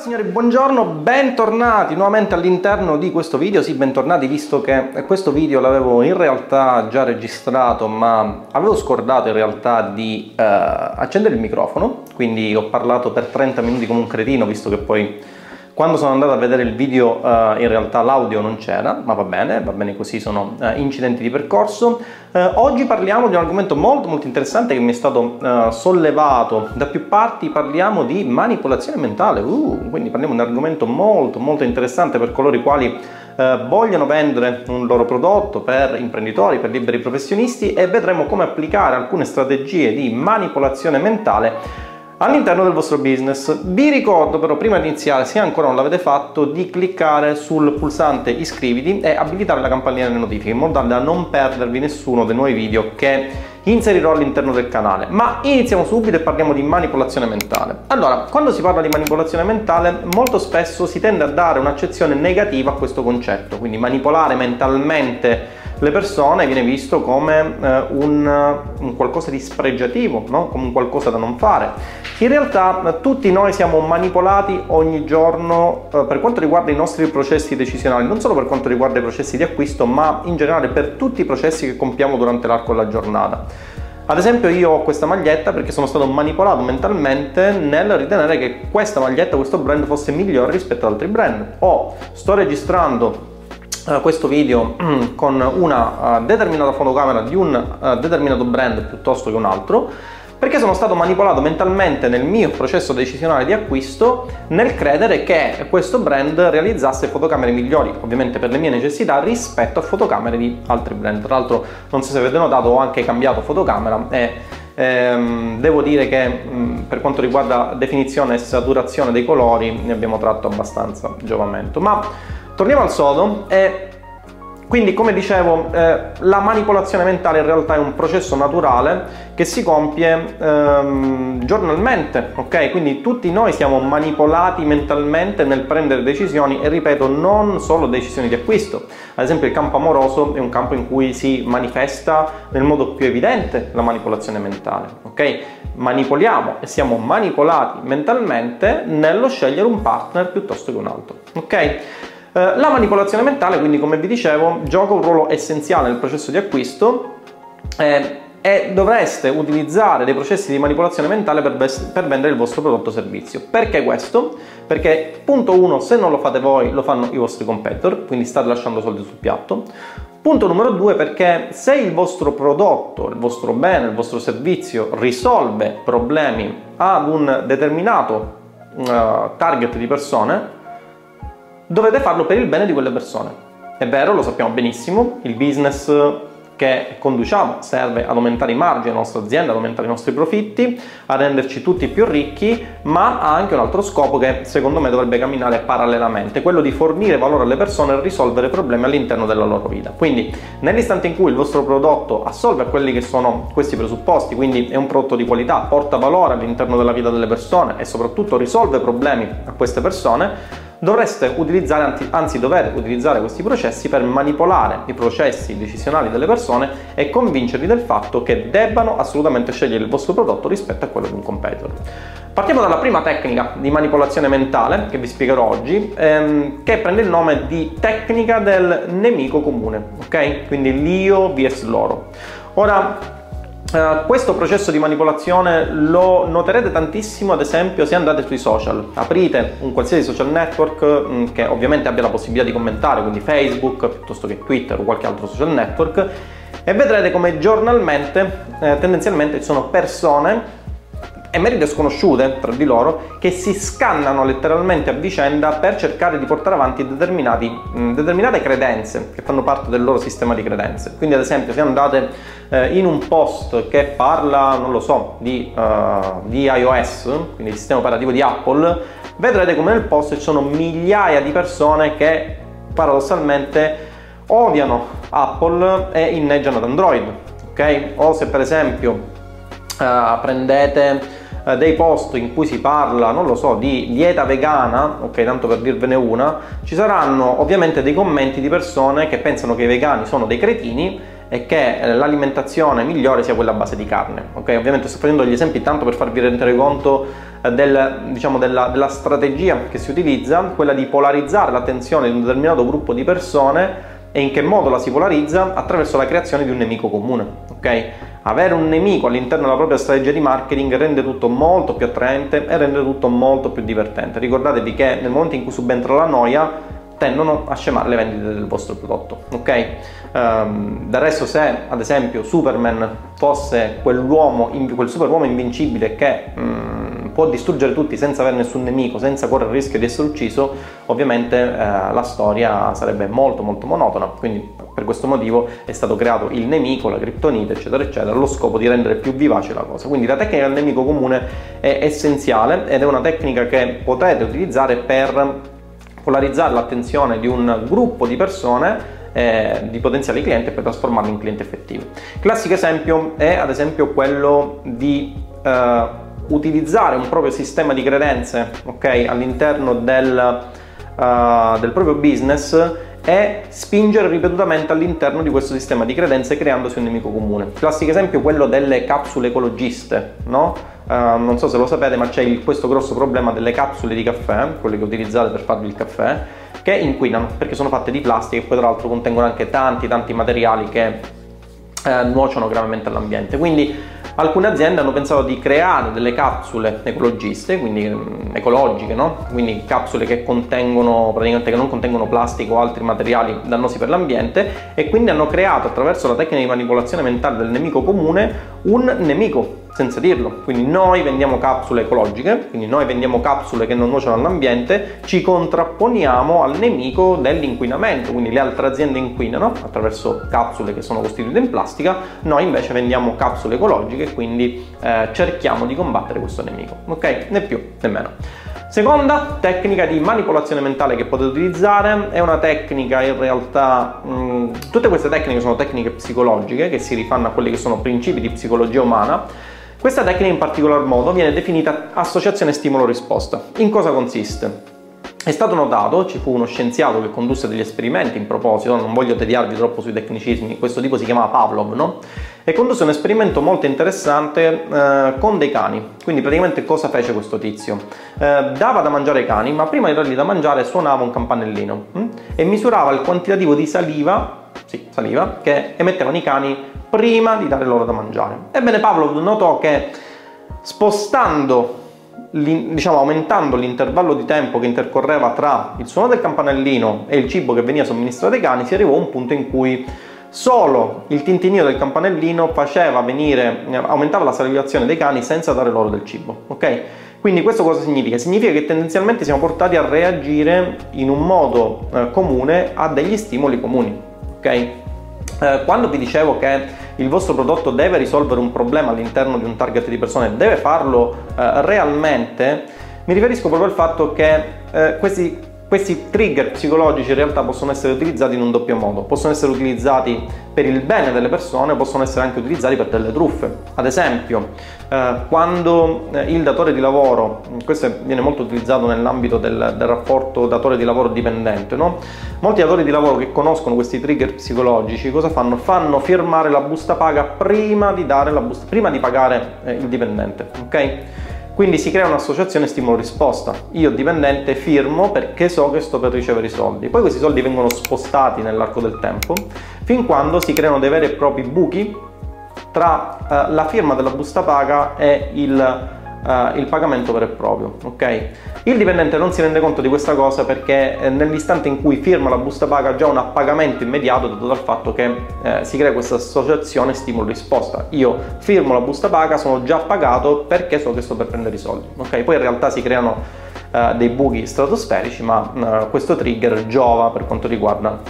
Signori, buongiorno, bentornati nuovamente all'interno di questo video, sì bentornati visto che questo video l'avevo in realtà già registrato ma avevo scordato in realtà di uh, accendere il microfono, quindi ho parlato per 30 minuti come un cretino visto che poi quando sono andato a vedere il video uh, in realtà l'audio non c'era, ma va bene, va bene così, sono uh, incidenti di percorso. Uh, oggi parliamo di un argomento molto molto interessante che mi è stato sollevato da più parti, parliamo di manipolazione mentale, uh, quindi parliamo di un argomento molto molto interessante per coloro i quali vogliono vendere un loro prodotto per imprenditori, per liberi professionisti e vedremo come applicare alcune strategie di manipolazione mentale all'interno del vostro business. Vi ricordo però prima di iniziare, se ancora non l'avete fatto, di cliccare sul pulsante iscriviti e abilitare la campanella delle notifiche in modo da non perdervi nessuno dei nuovi video che inserirò all'interno del canale. Ma iniziamo subito e parliamo di manipolazione mentale. Allora, quando si parla di manipolazione mentale, molto spesso si tende a dare un'accezione negativa a questo concetto, quindi manipolare mentalmente le persone viene visto come eh, un, un, qualcosa di spregiativo, no? come un qualcosa da non fare. In realtà eh, tutti noi siamo manipolati ogni giorno eh, per quanto riguarda i nostri processi decisionali, non solo per quanto riguarda i processi di acquisto, ma in generale per tutti i processi che compiamo durante l'arco della giornata. Ad esempio io ho questa maglietta perché sono stato manipolato mentalmente nel ritenere che questa maglietta, questo brand fosse migliore rispetto ad altri brand. O sto registrando questo video con una uh, determinata fotocamera di un uh, determinato brand piuttosto che un altro perché sono stato manipolato mentalmente nel mio processo decisionale di acquisto nel credere che questo brand realizzasse fotocamere migliori, ovviamente per le mie necessità, rispetto a fotocamere di altri brand. Tra l'altro, non so se avete notato, ho anche cambiato fotocamera e ehm, devo dire che mh, per quanto riguarda definizione e saturazione dei colori ne abbiamo tratto abbastanza giovamento. Ma torniamo al sodo e quindi, come dicevo, eh, la manipolazione mentale in realtà è un processo naturale che si compie ehm, giornalmente, ok? Quindi tutti noi siamo manipolati mentalmente nel prendere decisioni e ripeto, non solo decisioni di acquisto. Ad esempio, il campo amoroso è un campo in cui si manifesta nel modo più evidente la manipolazione mentale, ok? Manipoliamo e siamo manipolati mentalmente nello scegliere un partner piuttosto che un altro, ok? Eh, la manipolazione mentale, quindi come vi dicevo, gioca un ruolo essenziale nel processo di acquisto eh, e dovreste utilizzare dei processi di manipolazione mentale per, per vendere il vostro prodotto o servizio. Perché questo? Perché punto 1, se non lo fate voi, lo fanno i vostri competitor, quindi state lasciando soldi sul piatto. Punto numero 2, perché se il vostro prodotto, il vostro bene, il vostro servizio risolve problemi ad un determinato uh, target di persone, dovete farlo per il bene di quelle persone. È vero, lo sappiamo benissimo, il business che conduciamo serve ad aumentare i margini della nostra azienda, ad aumentare i nostri profitti, a renderci tutti più ricchi, ma ha anche un altro scopo che secondo me dovrebbe camminare parallelamente, quello di fornire valore alle persone e risolvere problemi all'interno della loro vita. Quindi nell'istante in cui il vostro prodotto assolve a quelli che sono questi presupposti, quindi è un prodotto di qualità, porta valore all'interno della vita delle persone e soprattutto risolve problemi a queste persone, dovreste utilizzare, anzi dover utilizzare questi processi per manipolare i processi decisionali delle persone e convincerli del fatto che debbano assolutamente scegliere il vostro prodotto rispetto a quello di un competitor. Partiamo dalla prima tecnica di manipolazione mentale che vi spiegherò oggi, ehm, che prende il nome di tecnica del nemico comune, ok? Quindi l'io vs loro. Ora, Uh, questo processo di manipolazione lo noterete tantissimo ad esempio se andate sui social, aprite un qualsiasi social network mh, mm, che ovviamente abbia la possibilità di commentare, quindi Facebook piuttosto che Twitter o qualche altro social network e vedrete come giornalmente eh, tendenzialmente ci sono persone emerite sconosciute tra di loro che si scannano letteralmente a vicenda per cercare di portare avanti mh, determinate credenze che fanno parte del loro sistema di credenze. Quindi ad esempio se andate eh, in un post che parla, non lo so, di, uh, di iOS, quindi il sistema operativo di Apple, vedrete come nel post ci sono migliaia di persone che paradossalmente odiano Apple e inneggiano ad Android. Ok? O se per esempio uh, prendete eh, dei post in cui si parla, non lo so, di dieta vegana, ok, tanto per dirvene una, ci saranno ovviamente dei commenti di persone che pensano che i vegani sono dei cretini è che eh, l'alimentazione migliore sia quella a base di carne. Okay? Ovviamente sto facendo degli esempi tanto per farvi rendere conto eh, del, diciamo, della, della, strategia che si utilizza, quella di polarizzare l'attenzione di un determinato gruppo di persone e in che modo la si polarizza? Attraverso la creazione di un nemico comune. Okay? Avere un nemico all'interno della propria strategia di marketing rende tutto molto più attraente e rende tutto molto più divertente. Ricordatevi che nel momento in cui subentra la noia, tendono a scemare le vendite del vostro prodotto. Ok? Um, del resto, se ad esempio Superman fosse quell'uomo, quel superuomo invincibile che um, può distruggere tutti senza avere nessun nemico, senza correre il rischio di essere ucciso, ovviamente eh, la storia sarebbe molto molto monotona. Quindi per questo motivo è stato creato il nemico, la criptonite, eccetera, eccetera, allo scopo di rendere più vivace la cosa. Quindi la tecnica del nemico comune è essenziale ed è una tecnica che potete utilizzare per polarizzare l'attenzione di un gruppo di persone eh, di potenziali clienti per trasformarli in clienti effettivi. Classico esempio è ad esempio quello di eh, utilizzare un proprio sistema di credenze okay, all'interno del, uh, del proprio business e spingere ripetutamente all'interno di questo sistema di credenze creandosi un nemico comune. Classico esempio è quello delle capsule ecologiste, no? uh, non so se lo sapete, ma c'è il, questo grosso problema delle capsule di caffè, quelle che utilizzate per farvi il caffè, che inquinano perché sono fatte di plastica e poi tra l'altro contengono anche tanti tanti materiali che eh, nuociono gravemente all'ambiente. Quindi alcune aziende hanno pensato di creare delle capsule ecologiste, quindi um, ecologiche, no? quindi capsule che contengono praticamente che non contengono plastica o altri materiali dannosi per l'ambiente e quindi hanno creato attraverso la tecnica di manipolazione mentale del nemico comune un nemico senza dirlo. Quindi noi vendiamo capsule ecologiche, quindi noi vendiamo capsule che non nuociono all'ambiente, ci contrapponiamo al nemico dell'inquinamento, quindi le altre aziende inquinano attraverso capsule che sono costituite in plastica, noi invece vendiamo capsule ecologiche quindi eh, cerchiamo di combattere questo nemico. Ok? Né più né meno. Seconda tecnica di manipolazione mentale che potete utilizzare è una tecnica in realtà, mh, tutte queste tecniche sono tecniche psicologiche che si rifanno a quelli che sono principi di psicologia umana. Questa tecnica in particolar modo viene definita associazione stimolo-risposta. In cosa consiste? È stato notato, ci fu uno scienziato che condusse degli esperimenti in proposito, non voglio tediarvi troppo sui tecnicismi, questo tipo si chiamava Pavlov, no? E condusse un esperimento molto interessante eh, con dei cani. Quindi praticamente cosa fece questo tizio? Eh, dava da mangiare ai cani, ma prima di dargli da mangiare suonava un campanellino hm? e misurava il quantitativo di saliva, sì, saliva, che emettevano i cani prima di dare loro da mangiare. Ebbene Pavlov notò che spostando diciamo, aumentando l'intervallo di tempo che intercorreva tra il suono del campanellino e il cibo che veniva somministrato ai cani, si arrivò a un punto in cui solo il tintinio del campanellino faceva venire, aumentava la salivazione dei cani senza dare loro del cibo. Ok? Quindi questo cosa significa? Significa che tendenzialmente siamo portati a reagire in un modo eh, comune a degli stimoli comuni. Ok? Eh, quando vi dicevo che il vostro prodotto deve risolvere un problema all'interno di un target di persone, deve farlo eh, realmente, mi riferisco proprio al fatto che eh, questi, questi trigger psicologici in realtà possono essere utilizzati in un doppio modo, possono essere utilizzati per il bene delle persone, possono essere anche utilizzati per delle truffe. Ad esempio, eh, quando eh, il datore di lavoro, questo viene molto utilizzato nell'ambito del, del rapporto datore di lavoro dipendente, no? molti datori di lavoro che conoscono questi trigger psicologici cosa fanno? Fanno firmare la busta paga prima di, busta, prima di pagare eh, il dipendente. ok? Quindi si crea un'associazione stimolo-risposta. Io dipendente firmo perché so che sto per ricevere i soldi. Poi questi soldi vengono spostati nell'arco del tempo, fin quando si creano dei veri e propri buchi tra uh, la firma della busta paga e il uh, il pagamento vero e proprio. ok? Il dipendente non si rende conto di questa cosa perché eh, nell'istante in cui firma la busta paga già un appagamento immediato dato dal fatto che eh, si crea questa associazione stimolo-risposta. Io firmo la busta paga, sono già pagato perché so che sto per prendere i soldi. ok? Poi in realtà si creano Uh, dei buchi stratosferici, ma uh, questo trigger giova per quanto riguarda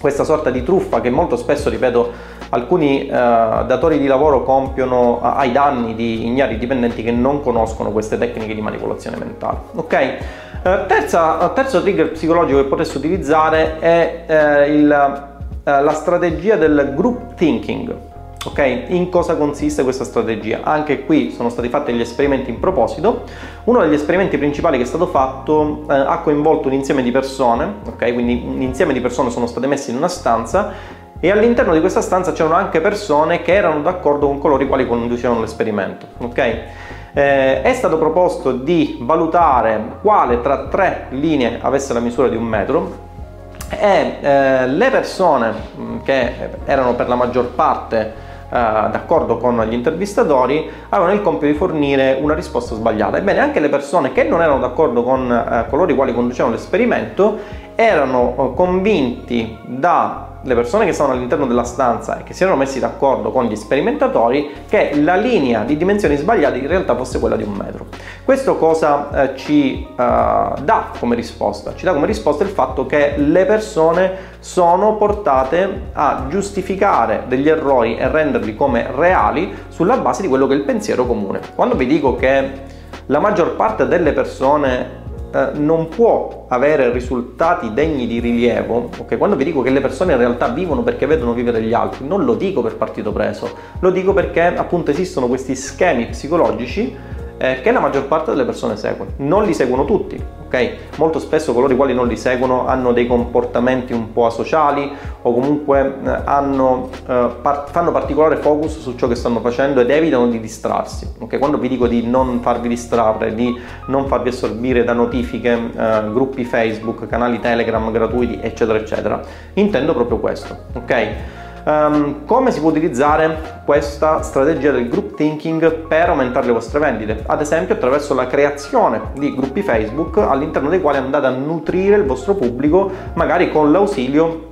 questa sorta di truffa che molto spesso, ripeto, alcuni eh, datori di lavoro compiono ai danni di ignari dipendenti che non conoscono queste tecniche di manipolazione mentale. Ok? Eh, terza, terzo trigger psicologico che potreste utilizzare è eh, il, eh, la strategia del group thinking. Ok? In cosa consiste questa strategia? Anche qui sono stati fatti degli esperimenti in proposito. Uno degli esperimenti principali che è stato fatto eh, ha coinvolto un insieme di persone, ok? Quindi un insieme di persone sono state messe in una stanza e all'interno di questa stanza c'erano anche persone che erano d'accordo con coloro i quali conducevano l'esperimento. Okay? Eh, è stato proposto di valutare quale tra tre linee avesse la misura di un metro e eh, le persone mm, che erano per la maggior parte d'accordo con gli intervistatori, avevano il compito di fornire una risposta sbagliata. Ebbene, anche le persone che non erano d'accordo con uh, coloro i quali conducevano l'esperimento erano uh, convinti da le persone che stavano all'interno della stanza e che si erano messi d'accordo con gli sperimentatori che la linea di dimensioni sbagliate in realtà fosse quella di un metro. Questo cosa eh, ci eh, dà come risposta? Ci dà come risposta il fatto che le persone sono portate a giustificare degli errori e renderli come reali sulla base di quello che è il pensiero comune. Quando vi dico che la maggior parte delle persone eh, non può avere risultati degni di rilievo, ok? Quando vi dico che le persone in realtà vivono perché vedono vivere gli altri, non lo dico per partito preso, lo dico perché appunto esistono questi schemi psicologici eh, che la maggior parte delle persone segue. Non li seguono tutti, ok? Molto spesso coloro i quali non li seguono hanno dei comportamenti un po' asociali o comunque eh, hanno, eh, par- fanno particolare focus su ciò che stanno facendo ed evitano di distrarsi, ok? Quando vi dico di non farvi distrarre, di non farvi assorbire da notifiche, eh, gruppi Facebook, canali Telegram gratuiti, eccetera, eccetera, intendo proprio questo, ok? Um, come si può utilizzare questa strategia del group thinking per aumentare le vostre vendite? Ad esempio attraverso la creazione di gruppi Facebook all'interno dei quali andate a nutrire il vostro pubblico, magari con l'ausilio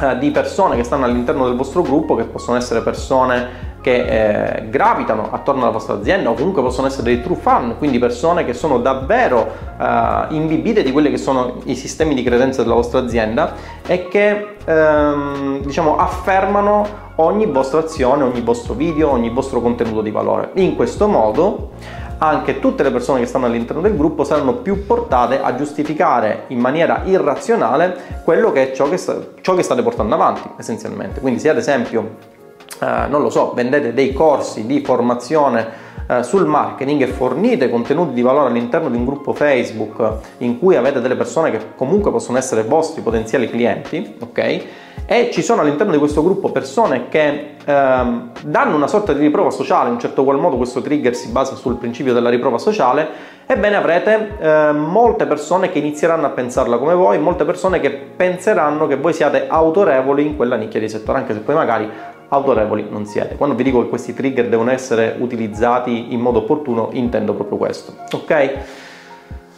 uh, di persone che stanno all'interno del vostro gruppo, che possono essere persone che eh, gravitano attorno alla vostra azienda o comunque possono essere dei true fan, quindi persone che sono davvero eh, imbibite di quelli che sono i sistemi di credenza della vostra azienda e che ehm, diciamo affermano ogni vostra azione, ogni vostro video, ogni vostro contenuto di valore. In questo modo anche tutte le persone che stanno all'interno del gruppo saranno più portate a giustificare in maniera irrazionale quello che è ciò che, sta, ciò che state portando avanti essenzialmente. Quindi se ad esempio non lo so, vendete dei corsi di formazione eh, sul marketing e fornite contenuti di valore all'interno di un gruppo Facebook in cui avete delle persone che comunque possono essere vostri potenziali clienti, ok? E ci sono all'interno di questo gruppo persone che ehm, danno una sorta di riprova sociale, in un certo qual modo questo trigger si basa sul principio della riprova sociale, ebbene avrete eh, molte persone che inizieranno a pensarla come voi, molte persone che penseranno che voi siate autorevoli in quella nicchia di settore, anche se poi magari autorevoli non siete. Quando vi dico che questi trigger devono essere utilizzati in modo opportuno, intendo proprio questo. Ok?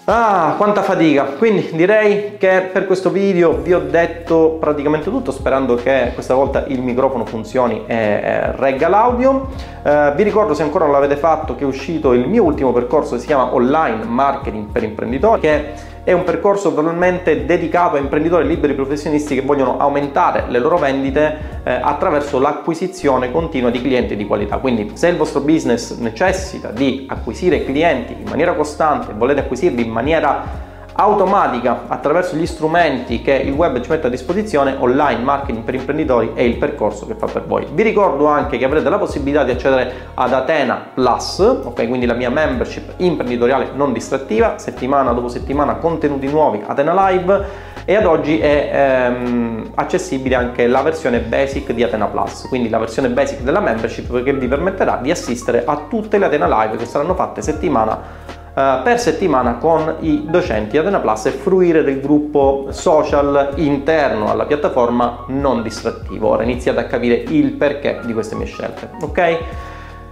Ah, quanta fatica! Quindi direi che per questo video vi ho detto praticamente tutto, sperando che questa volta il microfono funzioni e regga l'audio. Eh, vi ricordo, se ancora non l'avete fatto, che è uscito il mio ultimo percorso che si chiama Online Marketing per imprenditori, che è un percorso totalmente dedicato a imprenditori liberi professionisti che vogliono aumentare le loro vendite eh, attraverso l'acquisizione continua di clienti di qualità. Quindi se il vostro business necessita di acquisire clienti in maniera costante, volete acquisirli in maniera automatica attraverso gli strumenti che il web ci mette a disposizione, online marketing per imprenditori è il percorso che fa per voi. Vi ricordo anche che avrete la possibilità di accedere ad Atena Plus, ok, quindi la mia membership imprenditoriale non distrattiva, settimana dopo settimana contenuti nuovi, Atena Live e ad oggi è ehm, accessibile anche la versione basic di Atena Plus, quindi la versione basic della membership che vi permetterà di assistere a tutte le Atena Live che saranno fatte settimana Uh, per settimana con i docenti Atena Plus e fruire del gruppo social interno alla piattaforma non distrattivo. Ora iniziate a capire il perché di queste mie scelte, ok?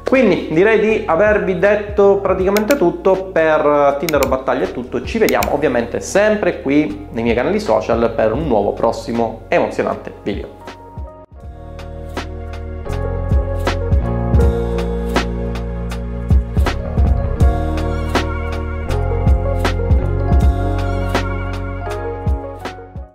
Quindi direi di avervi detto praticamente tutto per Tinder o Battaglia è tutto. Ci vediamo ovviamente sempre qui nei miei canali social per un nuovo prossimo emozionante video.